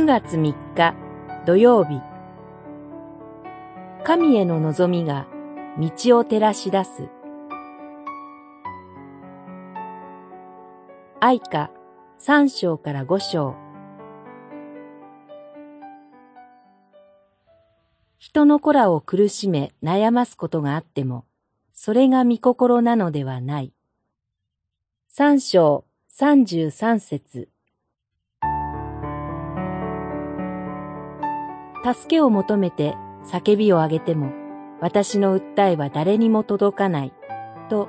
9月3日土曜日。神への望みが道を照らし出す。愛歌三章から五章。人の子らを苦しめ悩ますことがあっても、それが御心なのではない。三章三十三節。助けを求めて叫びを上げても、私の訴えは誰にも届かない、と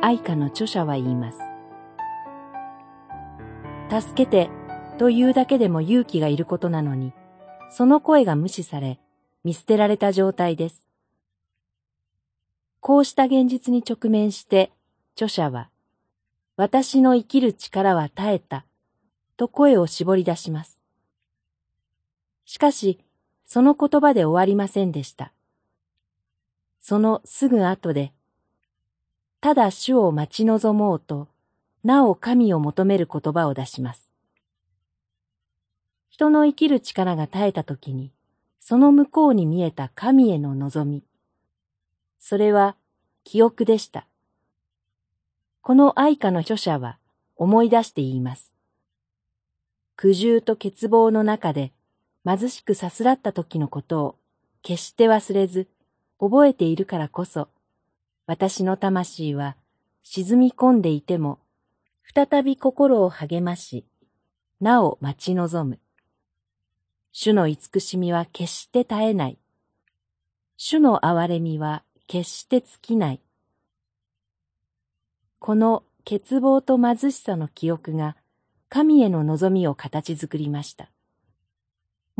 愛歌の著者は言います。助けてというだけでも勇気がいることなのに、その声が無視され、見捨てられた状態です。こうした現実に直面して、著者は、私の生きる力は絶えた、と声を絞り出します。しかし、その言葉で終わりませんでした。そのすぐ後で、ただ主を待ち望もうと、なお神を求める言葉を出します。人の生きる力が絶えた時に、その向こうに見えた神への望み。それは記憶でした。この愛歌の著者は思い出して言います。苦渋と欠乏の中で貧しくさすらった時のことを決して忘れず覚えているからこそ、私の魂は沈み込んでいても、再び心を励まし、なお待ち望む。主の慈しみは決して絶えない。主の憐れみは決して尽きない。この欠乏と貧しさの記憶が神への望みを形作りました。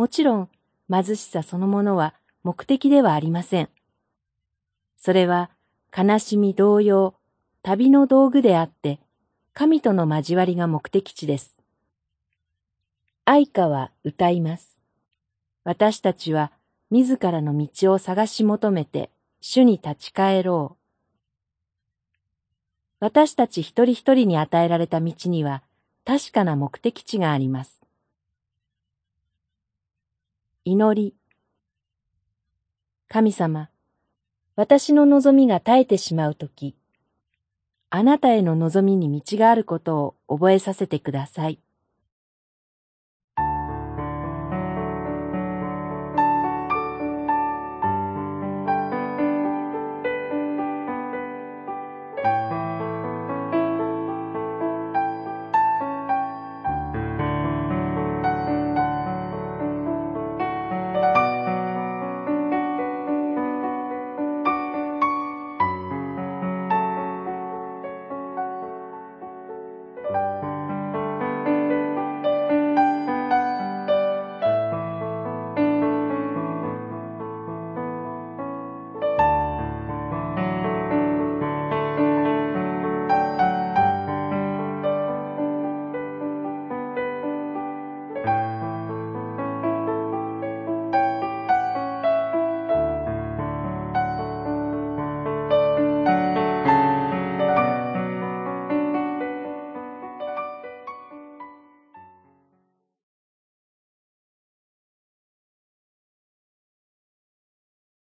もちろん貧しさそのものは目的ではありません。それは悲しみ同様、旅の道具であって、神との交わりが目的地です。愛歌は歌います。私たちは自らの道を探し求めて主に立ち返ろう。私たち一人一人に与えられた道には確かな目的地があります。祈り。神様、私の望みが絶えてしまうとき、あなたへの望みに道があることを覚えさせてください。